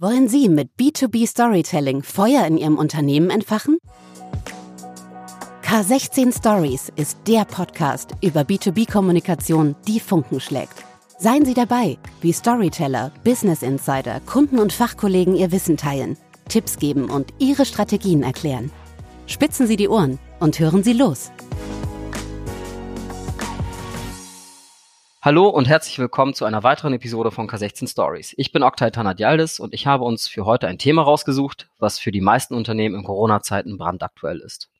Wollen Sie mit B2B Storytelling Feuer in Ihrem Unternehmen entfachen? K16 Stories ist der Podcast über B2B-Kommunikation, die Funken schlägt. Seien Sie dabei, wie Storyteller, Business Insider, Kunden und Fachkollegen ihr Wissen teilen, Tipps geben und ihre Strategien erklären. Spitzen Sie die Ohren und hören Sie los. Hallo und herzlich willkommen zu einer weiteren Episode von K16 Stories. Ich bin Oktay Tanadialdis und ich habe uns für heute ein Thema rausgesucht, was für die meisten Unternehmen in Corona-Zeiten brandaktuell ist.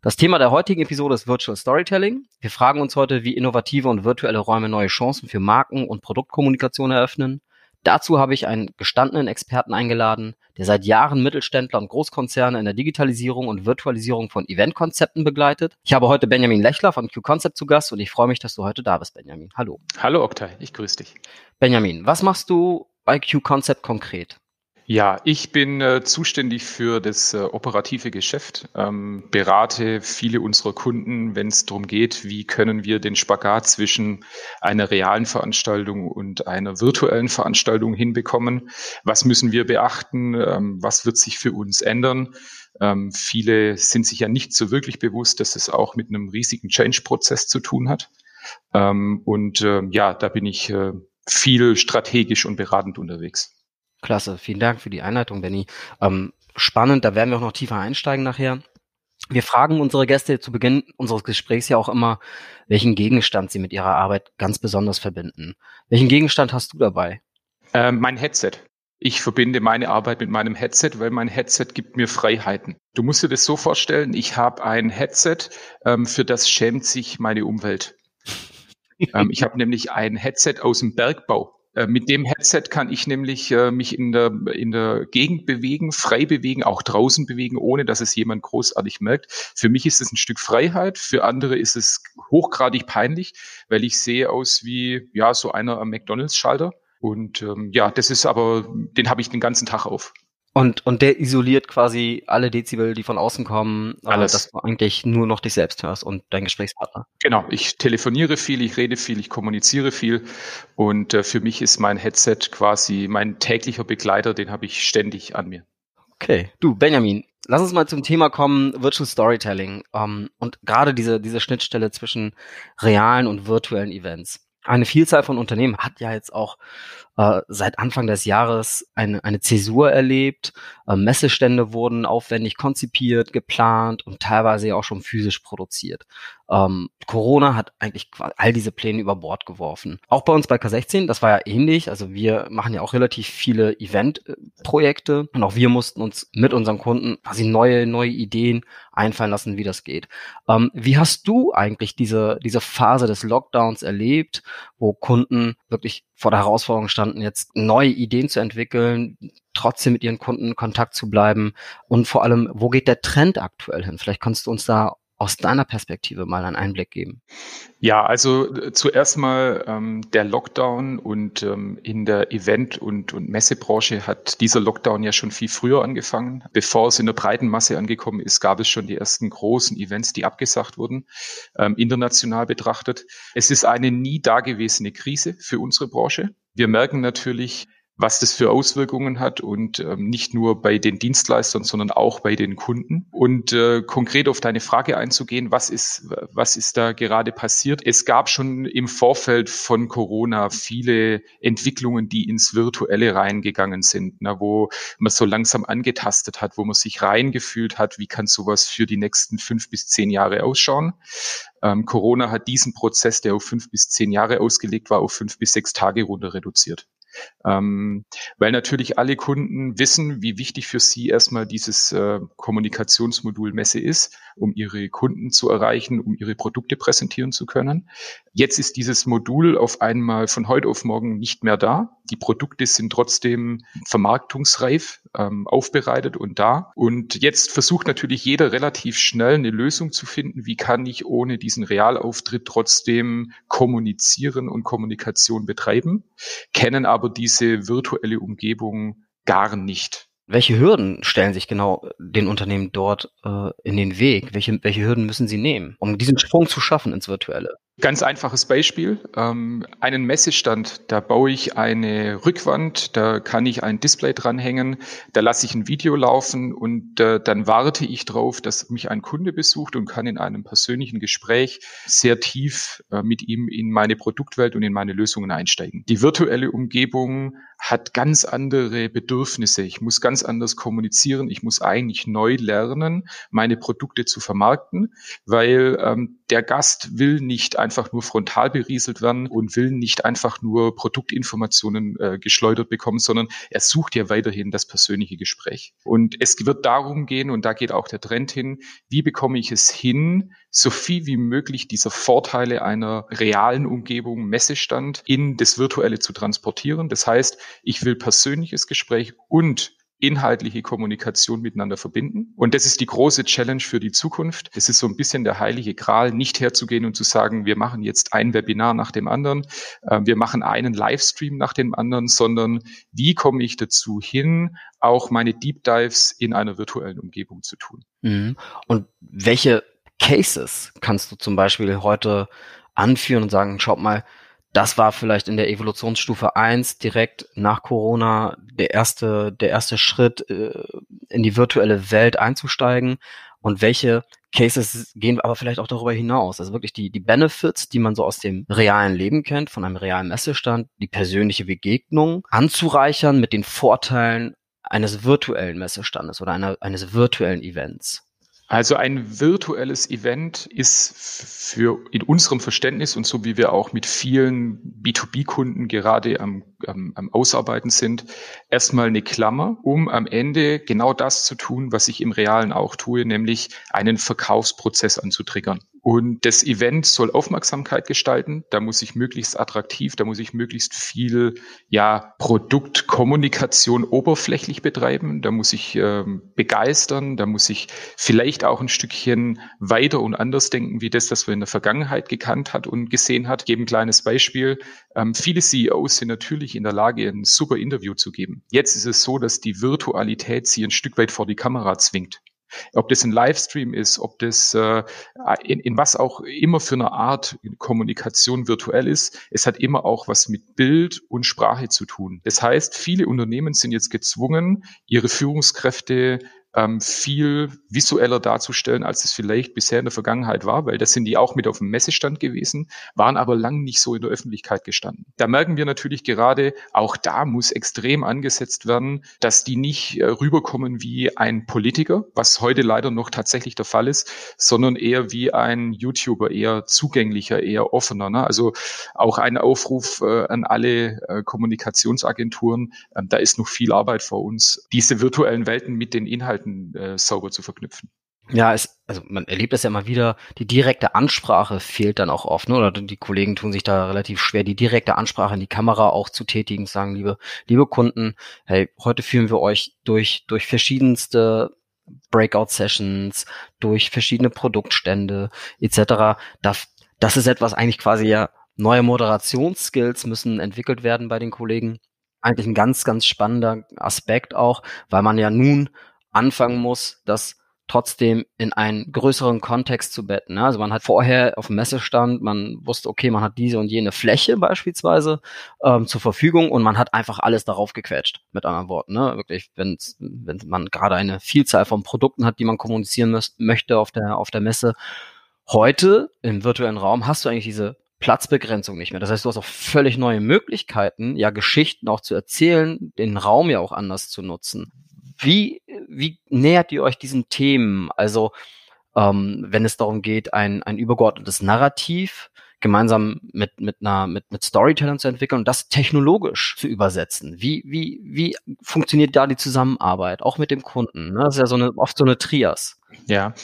Das Thema der heutigen Episode ist Virtual Storytelling. Wir fragen uns heute, wie innovative und virtuelle Räume neue Chancen für Marken- und Produktkommunikation eröffnen. Dazu habe ich einen gestandenen Experten eingeladen, der seit Jahren Mittelständler und Großkonzerne in der Digitalisierung und Virtualisierung von Eventkonzepten begleitet. Ich habe heute Benjamin Lechler von Q-Concept zu Gast und ich freue mich, dass du heute da bist, Benjamin. Hallo. Hallo Oktay, ich grüße dich. Benjamin, was machst du bei Q-Concept konkret? Ja, ich bin äh, zuständig für das äh, operative Geschäft, ähm, berate viele unserer Kunden, wenn es darum geht, wie können wir den Spagat zwischen einer realen Veranstaltung und einer virtuellen Veranstaltung hinbekommen. Was müssen wir beachten? Ähm, was wird sich für uns ändern? Ähm, viele sind sich ja nicht so wirklich bewusst, dass es auch mit einem riesigen Change-Prozess zu tun hat. Ähm, und äh, ja, da bin ich äh, viel strategisch und beratend unterwegs. Klasse, vielen Dank für die Einleitung, Benny. Ähm, spannend, da werden wir auch noch tiefer einsteigen nachher. Wir fragen unsere Gäste zu Beginn unseres Gesprächs ja auch immer, welchen Gegenstand sie mit ihrer Arbeit ganz besonders verbinden. Welchen Gegenstand hast du dabei? Äh, mein Headset. Ich verbinde meine Arbeit mit meinem Headset, weil mein Headset gibt mir Freiheiten. Du musst dir das so vorstellen, ich habe ein Headset, ähm, für das schämt sich meine Umwelt. ähm, ich habe nämlich ein Headset aus dem Bergbau. Äh, mit dem Headset kann ich nämlich äh, mich in der, in der Gegend bewegen, frei bewegen, auch draußen bewegen, ohne dass es jemand großartig merkt. Für mich ist es ein Stück Freiheit, für andere ist es hochgradig peinlich, weil ich sehe aus wie ja so einer am McDonalds-Schalter. Und ähm, ja, das ist aber, den habe ich den ganzen Tag auf. Und, und der isoliert quasi alle Dezibel, die von außen kommen, Alles. dass du eigentlich nur noch dich selbst hörst und dein Gesprächspartner. Genau, ich telefoniere viel, ich rede viel, ich kommuniziere viel und äh, für mich ist mein Headset quasi mein täglicher Begleiter, den habe ich ständig an mir. Okay, du Benjamin, lass uns mal zum Thema kommen, Virtual Storytelling ähm, und gerade diese, diese Schnittstelle zwischen realen und virtuellen Events. Eine Vielzahl von Unternehmen hat ja jetzt auch äh, seit Anfang des Jahres eine, eine Zäsur erlebt. Äh, Messestände wurden aufwendig konzipiert, geplant und teilweise auch schon physisch produziert. Ähm, Corona hat eigentlich all diese Pläne über Bord geworfen. Auch bei uns bei K16, das war ja ähnlich. Also wir machen ja auch relativ viele Event-Projekte und auch wir mussten uns mit unseren Kunden quasi neue, neue Ideen einfallen lassen, wie das geht. Ähm, wie hast du eigentlich diese, diese Phase des Lockdowns erlebt, wo Kunden wirklich vor der Herausforderung standen, jetzt neue Ideen zu entwickeln, trotzdem mit ihren Kunden in Kontakt zu bleiben und vor allem, wo geht der Trend aktuell hin? Vielleicht kannst du uns da aus deiner Perspektive mal einen Einblick geben? Ja, also äh, zuerst mal ähm, der Lockdown und ähm, in der Event- und, und Messebranche hat dieser Lockdown ja schon viel früher angefangen. Bevor es in der breiten Masse angekommen ist, gab es schon die ersten großen Events, die abgesagt wurden, ähm, international betrachtet. Es ist eine nie dagewesene Krise für unsere Branche. Wir merken natürlich, was das für Auswirkungen hat und ähm, nicht nur bei den Dienstleistern, sondern auch bei den Kunden. Und äh, konkret auf deine Frage einzugehen, was ist, was ist da gerade passiert? Es gab schon im Vorfeld von Corona viele Entwicklungen, die ins Virtuelle reingegangen sind, ne, wo man so langsam angetastet hat, wo man sich reingefühlt hat, wie kann sowas für die nächsten fünf bis zehn Jahre ausschauen. Ähm, Corona hat diesen Prozess, der auf fünf bis zehn Jahre ausgelegt war, auf fünf bis sechs Tage runter reduziert. Ähm, weil natürlich alle Kunden wissen, wie wichtig für sie erstmal dieses äh, Kommunikationsmodul Messe ist, um ihre Kunden zu erreichen, um ihre Produkte präsentieren zu können. Jetzt ist dieses Modul auf einmal von heute auf morgen nicht mehr da. Die Produkte sind trotzdem vermarktungsreif, ähm, aufbereitet und da. Und jetzt versucht natürlich jeder relativ schnell eine Lösung zu finden, wie kann ich ohne diesen Realauftritt trotzdem kommunizieren und Kommunikation betreiben, kennen aber diese virtuelle Umgebung gar nicht. Welche Hürden stellen sich genau den Unternehmen dort äh, in den Weg? Welche, welche Hürden müssen sie nehmen, um diesen Sprung zu schaffen ins Virtuelle? Ganz einfaches Beispiel. Ähm, einen Messestand, da baue ich eine Rückwand, da kann ich ein Display dranhängen, da lasse ich ein Video laufen und äh, dann warte ich drauf, dass mich ein Kunde besucht und kann in einem persönlichen Gespräch sehr tief äh, mit ihm in meine Produktwelt und in meine Lösungen einsteigen. Die virtuelle Umgebung hat ganz andere Bedürfnisse. Ich muss ganz anders kommunizieren. Ich muss eigentlich neu lernen, meine Produkte zu vermarkten, weil ähm, der Gast will nicht einfach nur frontal berieselt werden und will nicht einfach nur Produktinformationen äh, geschleudert bekommen, sondern er sucht ja weiterhin das persönliche Gespräch. Und es wird darum gehen, und da geht auch der Trend hin, wie bekomme ich es hin, so viel wie möglich dieser Vorteile einer realen Umgebung, Messestand in das Virtuelle zu transportieren. Das heißt, ich will persönliches Gespräch und inhaltliche Kommunikation miteinander verbinden. Und das ist die große Challenge für die Zukunft. Es ist so ein bisschen der heilige Gral, nicht herzugehen und zu sagen, wir machen jetzt ein Webinar nach dem anderen, äh, wir machen einen Livestream nach dem anderen, sondern wie komme ich dazu hin, auch meine Deep Dives in einer virtuellen Umgebung zu tun. Mhm. Und welche Cases kannst du zum Beispiel heute anführen und sagen, schaut mal, das war vielleicht in der Evolutionsstufe eins direkt nach Corona der erste, der erste Schritt, äh, in die virtuelle Welt einzusteigen. Und welche Cases gehen aber vielleicht auch darüber hinaus? Also wirklich die, die Benefits, die man so aus dem realen Leben kennt, von einem realen Messestand, die persönliche Begegnung anzureichern mit den Vorteilen eines virtuellen Messestandes oder einer, eines virtuellen Events. Also ein virtuelles Event ist für in unserem Verständnis und so wie wir auch mit vielen B2B-Kunden gerade am, am, am Ausarbeiten sind, erstmal eine Klammer, um am Ende genau das zu tun, was ich im Realen auch tue, nämlich einen Verkaufsprozess anzutriggern. Und das Event soll Aufmerksamkeit gestalten. Da muss ich möglichst attraktiv, da muss ich möglichst viel ja, Produktkommunikation oberflächlich betreiben. Da muss ich ähm, begeistern, da muss ich vielleicht auch ein Stückchen weiter und anders denken, wie das, was wir in der Vergangenheit gekannt hat und gesehen hat. Ich gebe ein kleines Beispiel. Ähm, viele CEOs sind natürlich in der Lage, ein super Interview zu geben. Jetzt ist es so, dass die Virtualität sie ein Stück weit vor die Kamera zwingt. Ob das ein Livestream ist, ob das äh, in, in was auch immer für eine Art Kommunikation virtuell ist, es hat immer auch was mit Bild und Sprache zu tun. Das heißt, viele Unternehmen sind jetzt gezwungen, ihre Führungskräfte ähm, viel visueller darzustellen, als es vielleicht bisher in der Vergangenheit war, weil das sind die auch mit auf dem Messestand gewesen, waren aber lang nicht so in der Öffentlichkeit gestanden. Da merken wir natürlich gerade, auch da muss extrem angesetzt werden, dass die nicht äh, rüberkommen wie ein Politiker, was heute leider noch tatsächlich der Fall ist, sondern eher wie ein YouTuber, eher zugänglicher, eher offener. Ne? Also auch ein Aufruf äh, an alle äh, Kommunikationsagenturen, ähm, da ist noch viel Arbeit vor uns, diese virtuellen Welten mit den Inhalten Inhalten äh, sauber zu verknüpfen. Ja, es, also man erlebt das ja immer wieder, die direkte Ansprache fehlt dann auch oft, ne? Oder die Kollegen tun sich da relativ schwer, die direkte Ansprache in die Kamera auch zu tätigen, sagen, liebe, liebe Kunden, hey, heute führen wir euch durch, durch verschiedenste Breakout-Sessions, durch verschiedene Produktstände etc. Das, das ist etwas eigentlich quasi ja, neue Moderationsskills müssen entwickelt werden bei den Kollegen. Eigentlich ein ganz, ganz spannender Aspekt auch, weil man ja nun anfangen muss, das trotzdem in einen größeren Kontext zu betten. Ne? Also man hat vorher auf dem Messestand, man wusste, okay, man hat diese und jene Fläche beispielsweise ähm, zur Verfügung und man hat einfach alles darauf gequetscht, mit anderen Worten. Ne? Wirklich, wenn man gerade eine Vielzahl von Produkten hat, die man kommunizieren müsst, möchte auf der, auf der Messe. Heute im virtuellen Raum hast du eigentlich diese Platzbegrenzung nicht mehr. Das heißt, du hast auch völlig neue Möglichkeiten, ja Geschichten auch zu erzählen, den Raum ja auch anders zu nutzen. Wie, wie nähert ihr euch diesen Themen? Also, ähm, wenn es darum geht, ein, ein übergeordnetes Narrativ gemeinsam mit, mit einer, mit, mit Storytellern zu entwickeln und das technologisch zu übersetzen. Wie, wie, wie funktioniert da die Zusammenarbeit? Auch mit dem Kunden. Ne? Das ist ja so eine, oft so eine Trias. Ja,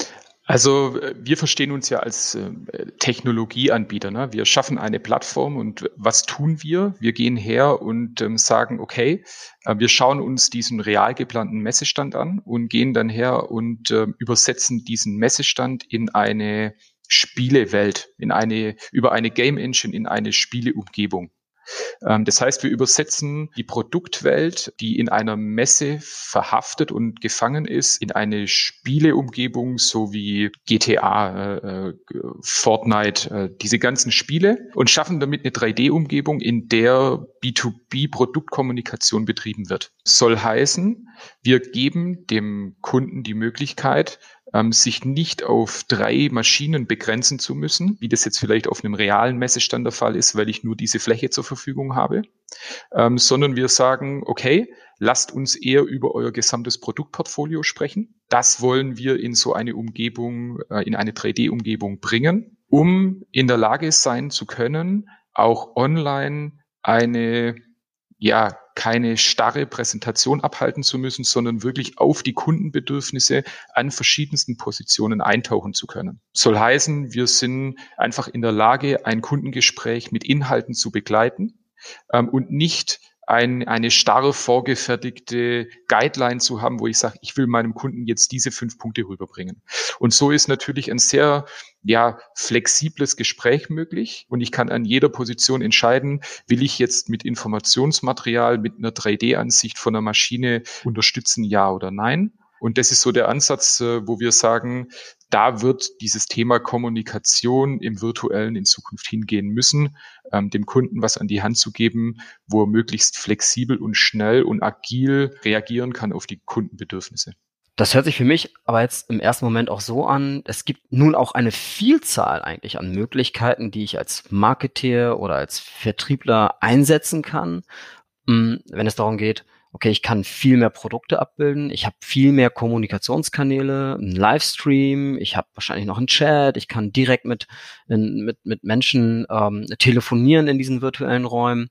also äh, wir verstehen uns ja als äh, Technologieanbieter. Ne? Wir schaffen eine Plattform und was tun wir? Wir gehen her und ähm, sagen, okay, äh, wir schauen uns diesen real geplanten Messestand an und gehen dann her und äh, übersetzen diesen Messestand in eine Spielewelt, in eine, über eine Game Engine, in eine Spieleumgebung. Ähm, das heißt, wir übersetzen die Produktwelt, die in einer Messe verhaftet und gefangen ist, in eine Spieleumgebung, so wie GTA, äh, äh, Fortnite, äh, diese ganzen Spiele und schaffen damit eine 3D-Umgebung, in der B2B-Produktkommunikation betrieben wird. Soll heißen, wir geben dem Kunden die Möglichkeit, ähm, sich nicht auf drei Maschinen begrenzen zu müssen, wie das jetzt vielleicht auf einem realen Messestand der Fall ist, weil ich nur diese Fläche zur Verfügung habe, ähm, sondern wir sagen, okay, lasst uns eher über euer gesamtes Produktportfolio sprechen. Das wollen wir in so eine Umgebung, äh, in eine 3D-Umgebung bringen, um in der Lage sein zu können, auch online eine ja, keine starre Präsentation abhalten zu müssen, sondern wirklich auf die Kundenbedürfnisse an verschiedensten Positionen eintauchen zu können. Soll heißen, wir sind einfach in der Lage, ein Kundengespräch mit Inhalten zu begleiten ähm, und nicht ein, eine starr vorgefertigte Guideline zu haben, wo ich sage, ich will meinem Kunden jetzt diese fünf Punkte rüberbringen. Und so ist natürlich ein sehr ja, flexibles Gespräch möglich und ich kann an jeder Position entscheiden, will ich jetzt mit Informationsmaterial, mit einer 3D-Ansicht von der Maschine unterstützen, ja oder nein. Und das ist so der Ansatz, äh, wo wir sagen, da wird dieses Thema Kommunikation im virtuellen in Zukunft hingehen müssen, ähm, dem Kunden was an die Hand zu geben, wo er möglichst flexibel und schnell und agil reagieren kann auf die Kundenbedürfnisse. Das hört sich für mich aber jetzt im ersten Moment auch so an, es gibt nun auch eine Vielzahl eigentlich an Möglichkeiten, die ich als Marketeer oder als Vertriebler einsetzen kann, hm, wenn es darum geht, okay, ich kann viel mehr Produkte abbilden, ich habe viel mehr Kommunikationskanäle, einen Livestream, ich habe wahrscheinlich noch einen Chat, ich kann direkt mit, in, mit, mit Menschen ähm, telefonieren in diesen virtuellen Räumen.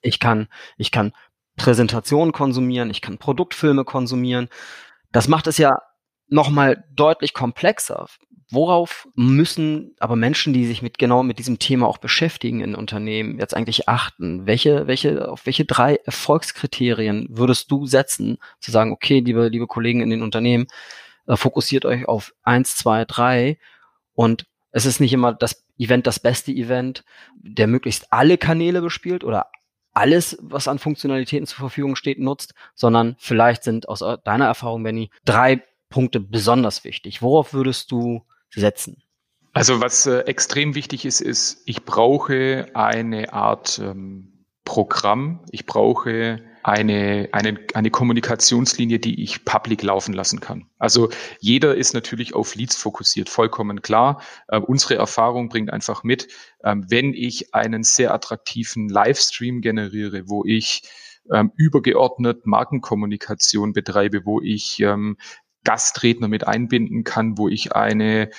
Ich kann, ich kann Präsentationen konsumieren, ich kann Produktfilme konsumieren. Das macht es ja nochmal deutlich komplexer. Worauf müssen aber Menschen, die sich mit genau mit diesem Thema auch beschäftigen in Unternehmen, jetzt eigentlich achten? Welche, welche, auf welche drei Erfolgskriterien würdest du setzen, zu sagen, okay, liebe, liebe Kollegen in den Unternehmen, äh, fokussiert euch auf eins, zwei, drei und es ist nicht immer das Event das beste Event, der möglichst alle Kanäle bespielt oder alles, was an Funktionalitäten zur Verfügung steht, nutzt, sondern vielleicht sind aus deiner Erfahrung, Benny, drei Punkte besonders wichtig. Worauf würdest du setzen? Also was äh, extrem wichtig ist, ist, ich brauche eine Art ähm, Programm, ich brauche eine, eine, eine Kommunikationslinie, die ich public laufen lassen kann. Also jeder ist natürlich auf Leads fokussiert, vollkommen klar. Äh, unsere Erfahrung bringt einfach mit, äh, wenn ich einen sehr attraktiven Livestream generiere, wo ich ähm, übergeordnet Markenkommunikation betreibe, wo ich ähm, Gastredner mit einbinden kann, wo ich eine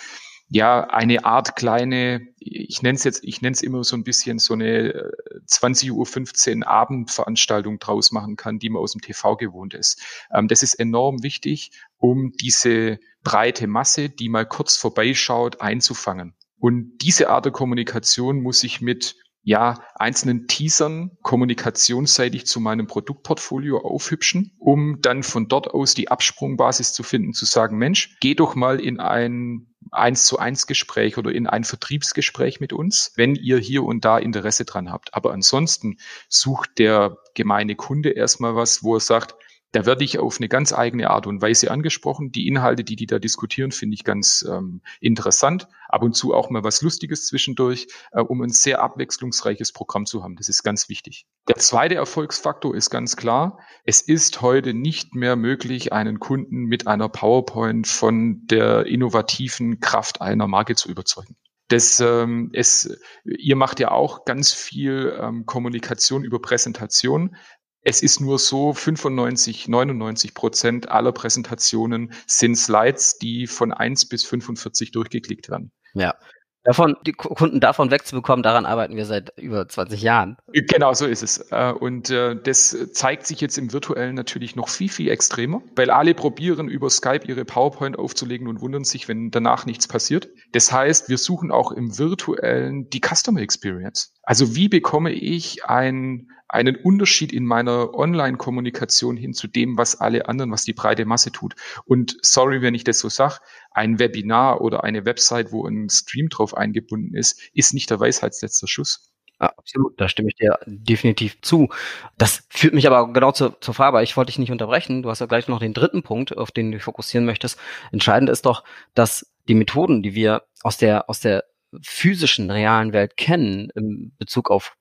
ja, eine Art kleine, ich nenne es jetzt, ich nenne es immer so ein bisschen so eine 20.15 äh, Uhr Abendveranstaltung draus machen kann, die man aus dem TV gewohnt ist. Ähm, das ist enorm wichtig, um diese breite Masse, die mal kurz vorbeischaut, einzufangen. Und diese Art der Kommunikation muss ich mit ja, einzelnen Teasern kommunikationsseitig zu meinem Produktportfolio aufhübschen, um dann von dort aus die Absprungbasis zu finden, zu sagen, Mensch, geh doch mal in ein eins zu eins Gespräch oder in ein Vertriebsgespräch mit uns, wenn ihr hier und da Interesse dran habt. Aber ansonsten sucht der gemeine Kunde erstmal was, wo er sagt, da werde ich auf eine ganz eigene Art und Weise angesprochen. Die Inhalte, die die da diskutieren, finde ich ganz ähm, interessant. Ab und zu auch mal was Lustiges zwischendurch, äh, um ein sehr abwechslungsreiches Programm zu haben. Das ist ganz wichtig. Der zweite Erfolgsfaktor ist ganz klar. Es ist heute nicht mehr möglich, einen Kunden mit einer PowerPoint von der innovativen Kraft einer Marke zu überzeugen. Das, ähm, es, ihr macht ja auch ganz viel ähm, Kommunikation über Präsentation. Es ist nur so, 95, 99 Prozent aller Präsentationen sind Slides, die von 1 bis 45 durchgeklickt werden. Ja. Davon, die Kunden davon wegzubekommen, daran arbeiten wir seit über 20 Jahren. Genau, so ist es. Äh, und äh, das zeigt sich jetzt im Virtuellen natürlich noch viel, viel extremer, weil alle probieren, über Skype ihre PowerPoint aufzulegen und wundern sich, wenn danach nichts passiert. Das heißt, wir suchen auch im Virtuellen die Customer Experience. Also wie bekomme ich ein einen Unterschied in meiner Online-Kommunikation hin zu dem, was alle anderen, was die breite Masse tut. Und sorry, wenn ich das so sage, ein Webinar oder eine Website, wo ein Stream drauf eingebunden ist, ist nicht der Weisheitsletzter Schuss. Ja, absolut, da stimme ich dir definitiv zu. Das führt mich aber genau zur, zur Frage, aber ich wollte dich nicht unterbrechen. Du hast ja gleich noch den dritten Punkt, auf den du fokussieren möchtest. Entscheidend ist doch, dass die Methoden, die wir aus der, aus der physischen, realen Welt kennen, in Bezug auf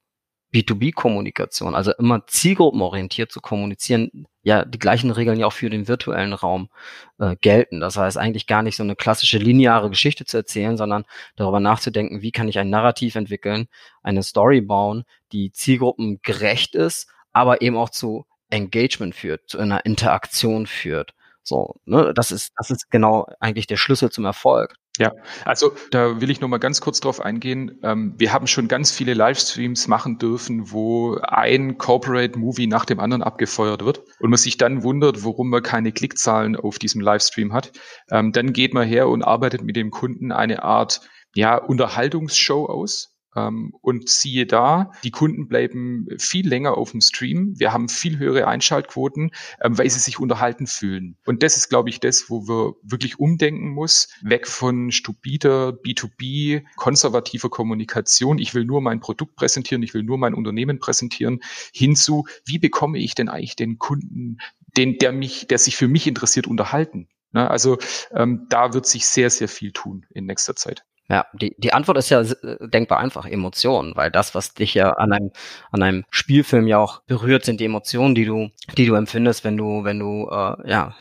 B2B-Kommunikation, also immer zielgruppenorientiert zu kommunizieren, ja, die gleichen Regeln ja auch für den virtuellen Raum äh, gelten. Das heißt eigentlich gar nicht so eine klassische lineare Geschichte zu erzählen, sondern darüber nachzudenken, wie kann ich ein Narrativ entwickeln, eine Story bauen, die zielgruppengerecht ist, aber eben auch zu Engagement führt, zu einer Interaktion führt. So, ne, das ist, das ist genau eigentlich der Schlüssel zum Erfolg. Ja, also da will ich noch mal ganz kurz drauf eingehen. Ähm, wir haben schon ganz viele Livestreams machen dürfen, wo ein Corporate Movie nach dem anderen abgefeuert wird und man sich dann wundert, warum man keine Klickzahlen auf diesem Livestream hat. Ähm, dann geht man her und arbeitet mit dem Kunden eine Art ja, Unterhaltungsshow aus und siehe da, die Kunden bleiben viel länger auf dem Stream. Wir haben viel höhere Einschaltquoten, ähm, weil sie sich unterhalten fühlen. Und das ist, glaube ich, das, wo wir wirklich umdenken muss. Weg von stupider B2B, konservativer Kommunikation. Ich will nur mein Produkt präsentieren, ich will nur mein Unternehmen präsentieren, hinzu, wie bekomme ich denn eigentlich den Kunden, den, der mich, der sich für mich interessiert, unterhalten? Ne, also ähm, da wird sich sehr, sehr viel tun in nächster Zeit. Ja, die, die Antwort ist ja äh, denkbar einfach, Emotionen, weil das, was dich ja an einem, an einem Spielfilm ja auch berührt, sind die Emotionen, die du, die du empfindest, wenn du, wenn du, äh, ja,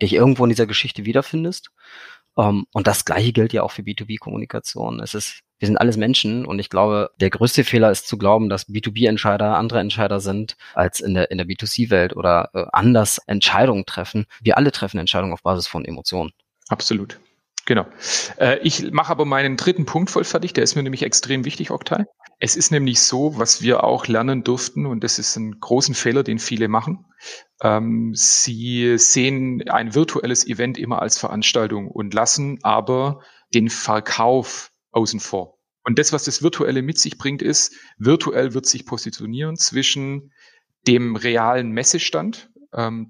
dich irgendwo in dieser Geschichte wiederfindest. Um, ähm, und das Gleiche gilt ja auch für B2B-Kommunikation. Es ist, wir sind alles Menschen und ich glaube, der größte Fehler ist zu glauben, dass B2B-Entscheider andere Entscheider sind als in der, in der B2C-Welt oder äh, anders Entscheidungen treffen. Wir alle treffen Entscheidungen auf Basis von Emotionen. Absolut. Genau. Äh, ich mache aber meinen dritten Punkt voll fertig, der ist mir nämlich extrem wichtig, Oktay. Es ist nämlich so, was wir auch lernen durften, und das ist ein großen Fehler, den viele machen. Ähm, sie sehen ein virtuelles Event immer als Veranstaltung und lassen aber den Verkauf außen vor. Und das, was das Virtuelle mit sich bringt, ist, virtuell wird sich positionieren zwischen dem realen Messestand,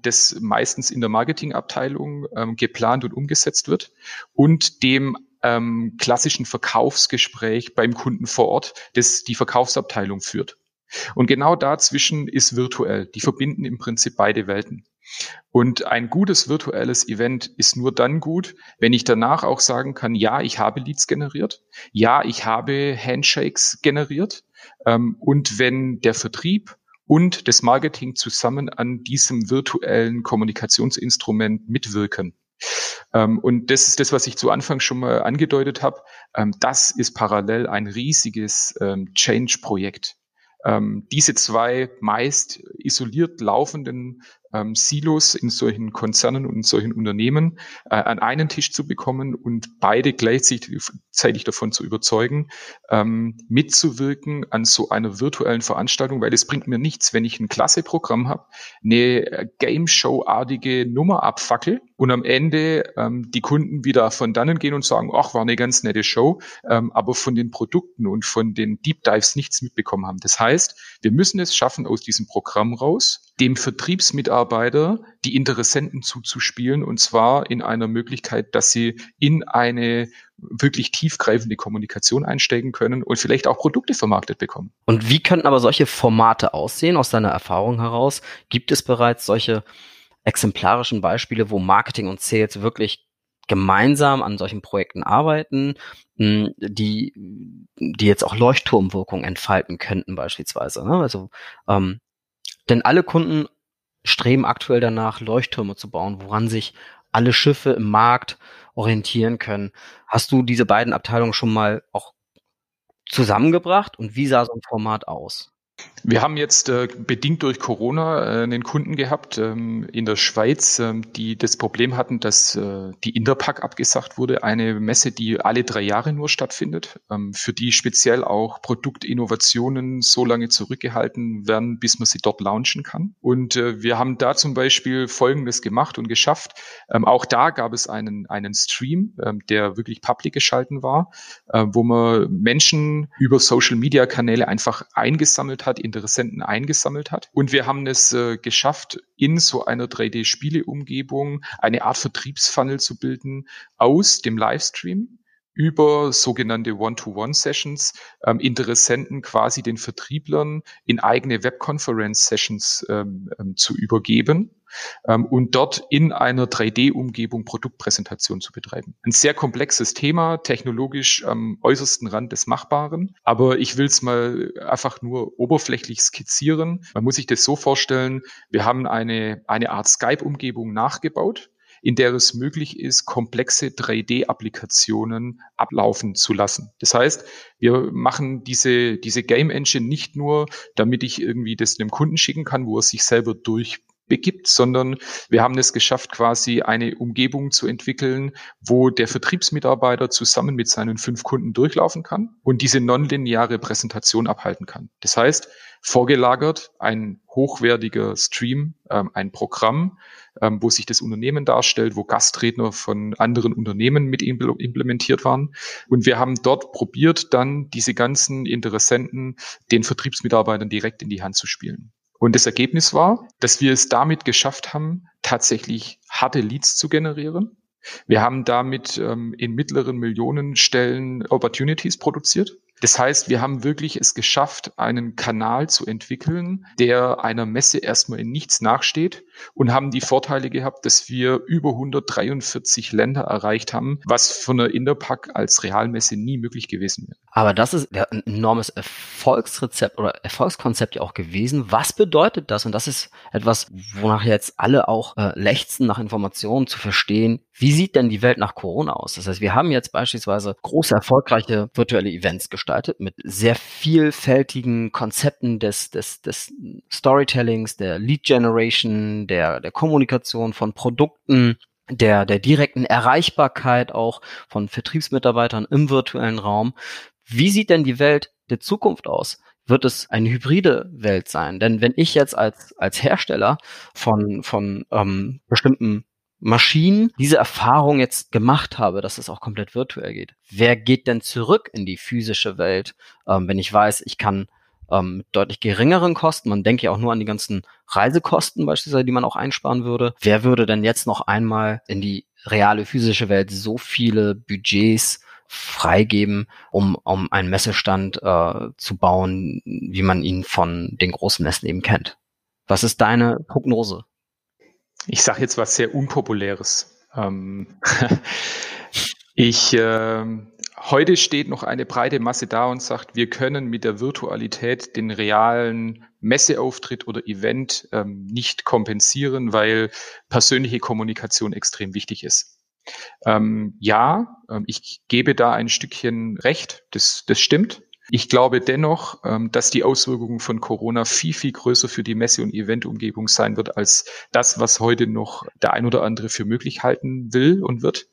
das meistens in der Marketingabteilung ähm, geplant und umgesetzt wird und dem ähm, klassischen Verkaufsgespräch beim Kunden vor Ort, das die Verkaufsabteilung führt. Und genau dazwischen ist virtuell. Die verbinden im Prinzip beide Welten. Und ein gutes virtuelles Event ist nur dann gut, wenn ich danach auch sagen kann, ja, ich habe Leads generiert, ja, ich habe Handshakes generiert ähm, und wenn der Vertrieb und das Marketing zusammen an diesem virtuellen Kommunikationsinstrument mitwirken. Ähm, und das ist das, was ich zu Anfang schon mal angedeutet habe. Ähm, das ist parallel ein riesiges ähm, Change-Projekt. Ähm, diese zwei meist isoliert laufenden ähm, Silos in solchen Konzernen und in solchen Unternehmen äh, an einen Tisch zu bekommen und beide gleichzeitig davon zu überzeugen, ähm, mitzuwirken an so einer virtuellen Veranstaltung, weil es bringt mir nichts, wenn ich ein klasse Programm habe, eine Game Show-artige Nummer abfackel und am Ende ähm, die Kunden wieder von dannen gehen und sagen, ach, war eine ganz nette Show, ähm, aber von den Produkten und von den Deep Dives nichts mitbekommen haben. Das heißt, wir müssen es schaffen, aus diesem Programm raus, dem Vertriebsmitarbeiter die Interessenten zuzuspielen und zwar in einer Möglichkeit, dass sie in eine wirklich tiefgreifende Kommunikation einsteigen können und vielleicht auch Produkte vermarktet bekommen. Und wie könnten aber solche Formate aussehen aus deiner Erfahrung heraus? Gibt es bereits solche exemplarischen Beispiele, wo Marketing und Sales wirklich gemeinsam an solchen Projekten arbeiten, hm, die, die jetzt auch Leuchtturmwirkung entfalten könnten beispielsweise. Ne? Also ähm, denn alle Kunden streben aktuell danach, Leuchttürme zu bauen, woran sich alle Schiffe im Markt orientieren können. Hast du diese beiden Abteilungen schon mal auch zusammengebracht und wie sah so ein Format aus? Wir haben jetzt äh, bedingt durch Corona äh, einen Kunden gehabt ähm, in der Schweiz, ähm, die das Problem hatten, dass äh, die Interpack abgesagt wurde, eine Messe, die alle drei Jahre nur stattfindet, ähm, für die speziell auch Produktinnovationen so lange zurückgehalten werden, bis man sie dort launchen kann. Und äh, wir haben da zum Beispiel Folgendes gemacht und geschafft. Ähm, auch da gab es einen, einen Stream, ähm, der wirklich public geschalten war, äh, wo man Menschen über Social-Media-Kanäle einfach eingesammelt hat, Interessenten eingesammelt hat. Und wir haben es äh, geschafft, in so einer 3D-Spiele-Umgebung eine Art Vertriebsfunnel zu bilden aus dem Livestream über sogenannte One-to-One-Sessions ähm, Interessenten quasi den Vertrieblern in eigene Webconference-Sessions ähm, ähm, zu übergeben ähm, und dort in einer 3D-Umgebung Produktpräsentation zu betreiben. Ein sehr komplexes Thema, technologisch am äußersten Rand des Machbaren, aber ich will es mal einfach nur oberflächlich skizzieren. Man muss sich das so vorstellen, wir haben eine, eine Art Skype-Umgebung nachgebaut in der es möglich ist, komplexe 3D-Applikationen ablaufen zu lassen. Das heißt, wir machen diese, diese Game Engine nicht nur, damit ich irgendwie das einem Kunden schicken kann, wo er sich selber durch begibt, sondern wir haben es geschafft, quasi eine Umgebung zu entwickeln, wo der Vertriebsmitarbeiter zusammen mit seinen fünf Kunden durchlaufen kann und diese nonlineare Präsentation abhalten kann. Das heißt, vorgelagert ein hochwertiger Stream, ähm, ein Programm, ähm, wo sich das Unternehmen darstellt, wo Gastredner von anderen Unternehmen mit implementiert waren. Und wir haben dort probiert, dann diese ganzen Interessenten den Vertriebsmitarbeitern direkt in die Hand zu spielen. Und das Ergebnis war, dass wir es damit geschafft haben, tatsächlich harte Leads zu generieren. Wir haben damit ähm, in mittleren Millionenstellen Opportunities produziert. Das heißt, wir haben wirklich es geschafft, einen Kanal zu entwickeln, der einer Messe erstmal in nichts nachsteht und haben die Vorteile gehabt, dass wir über 143 Länder erreicht haben, was von der Interpack als Realmesse nie möglich gewesen wäre. Aber das ist ein enormes Erfolgsrezept oder Erfolgskonzept ja auch gewesen. Was bedeutet das? Und das ist etwas, wonach jetzt alle auch äh, lechzen, nach Informationen zu verstehen. Wie sieht denn die Welt nach Corona aus? Das heißt, wir haben jetzt beispielsweise große, erfolgreiche virtuelle Events gestaltet mit sehr vielfältigen Konzepten des, des, des Storytellings, der Lead Generation, der, der Kommunikation von Produkten, der, der direkten Erreichbarkeit auch von Vertriebsmitarbeitern im virtuellen Raum. Wie sieht denn die Welt der Zukunft aus? Wird es eine hybride Welt sein? Denn wenn ich jetzt als, als Hersteller von, von ähm, bestimmten Maschinen diese Erfahrung jetzt gemacht habe, dass es auch komplett virtuell geht. Wer geht denn zurück in die physische Welt, ähm, wenn ich weiß, ich kann ähm, mit deutlich geringeren Kosten, man denke ja auch nur an die ganzen Reisekosten beispielsweise, die man auch einsparen würde. Wer würde denn jetzt noch einmal in die reale physische Welt so viele Budgets freigeben, um, um einen Messestand äh, zu bauen, wie man ihn von den großen Messen eben kennt? Was ist deine Prognose? Ich sage jetzt was sehr Unpopuläres. Ähm, ich äh, heute steht noch eine breite Masse da und sagt, wir können mit der Virtualität den realen Messeauftritt oder Event ähm, nicht kompensieren, weil persönliche Kommunikation extrem wichtig ist. Ähm, ja, ähm, ich gebe da ein Stückchen recht, das, das stimmt. Ich glaube dennoch, ähm, dass die Auswirkungen von Corona viel, viel größer für die Messe- und Eventumgebung sein wird, als das, was heute noch der ein oder andere für möglich halten will und wird.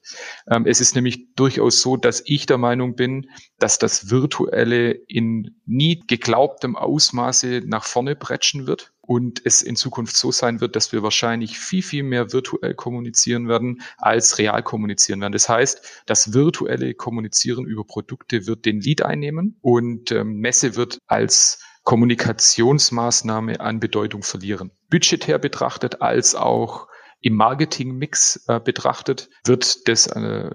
Ähm, es ist nämlich durchaus so, dass ich der Meinung bin, dass das Virtuelle in nie geglaubtem Ausmaße nach vorne bretschen wird und es in Zukunft so sein wird, dass wir wahrscheinlich viel, viel mehr virtuell kommunizieren werden als real kommunizieren werden. Das heißt, das virtuelle Kommunizieren über Produkte wird den Lead einnehmen und ähm, Messe wird als Kommunikationsmaßnahme an Bedeutung verlieren. Budgetär betrachtet als auch im Marketingmix äh, betrachtet wird das äh,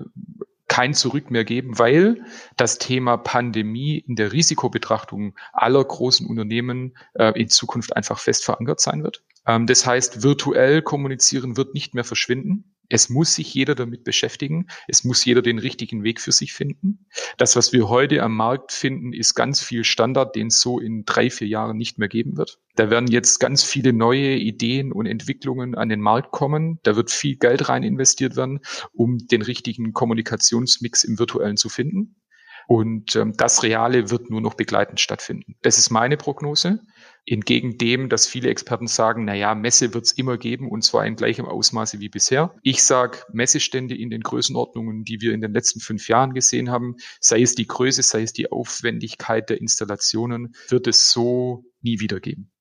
kein Zurück mehr geben, weil das Thema Pandemie in der Risikobetrachtung aller großen Unternehmen äh, in Zukunft einfach fest verankert sein wird. Ähm, das heißt, virtuell kommunizieren wird nicht mehr verschwinden. Es muss sich jeder damit beschäftigen. Es muss jeder den richtigen Weg für sich finden. Das, was wir heute am Markt finden, ist ganz viel Standard, den es so in drei, vier Jahren nicht mehr geben wird. Da werden jetzt ganz viele neue Ideen und Entwicklungen an den Markt kommen. Da wird viel Geld rein investiert werden, um den richtigen Kommunikationsmix im virtuellen zu finden. Und ähm, das Reale wird nur noch begleitend stattfinden. Das ist meine Prognose. Entgegen dem, dass viele Experten sagen, na ja, Messe wird es immer geben und zwar in gleichem Ausmaße wie bisher. Ich sage, Messestände in den Größenordnungen, die wir in den letzten fünf Jahren gesehen haben, sei es die Größe, sei es die Aufwendigkeit der Installationen, wird es so nie wieder geben.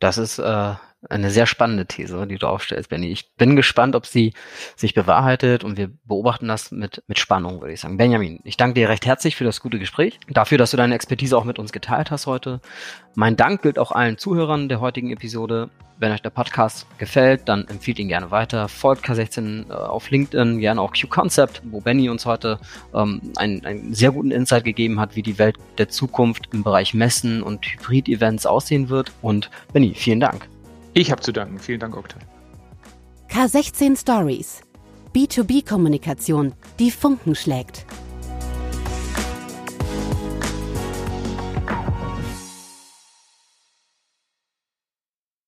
Das ist äh, eine sehr spannende These, die du aufstellst, Benny. Ich bin gespannt, ob sie sich bewahrheitet und wir beobachten das mit, mit Spannung, würde ich sagen. Benjamin, ich danke dir recht herzlich für das gute Gespräch, dafür, dass du deine Expertise auch mit uns geteilt hast heute. Mein Dank gilt auch allen Zuhörern der heutigen Episode. Wenn euch der Podcast gefällt, dann empfiehlt ihn gerne weiter. Folgt K16 äh, auf LinkedIn, gerne auch Q-Concept, wo Benny uns heute ähm, einen, einen sehr guten Insight gegeben hat, wie die Welt der Zukunft im Bereich Messen und Hybrid-Events aussehen wird. Und Benny, vielen Dank. Ich habe zu danken. Vielen Dank, Oktay. K16 Stories. B2B-Kommunikation, die Funken schlägt.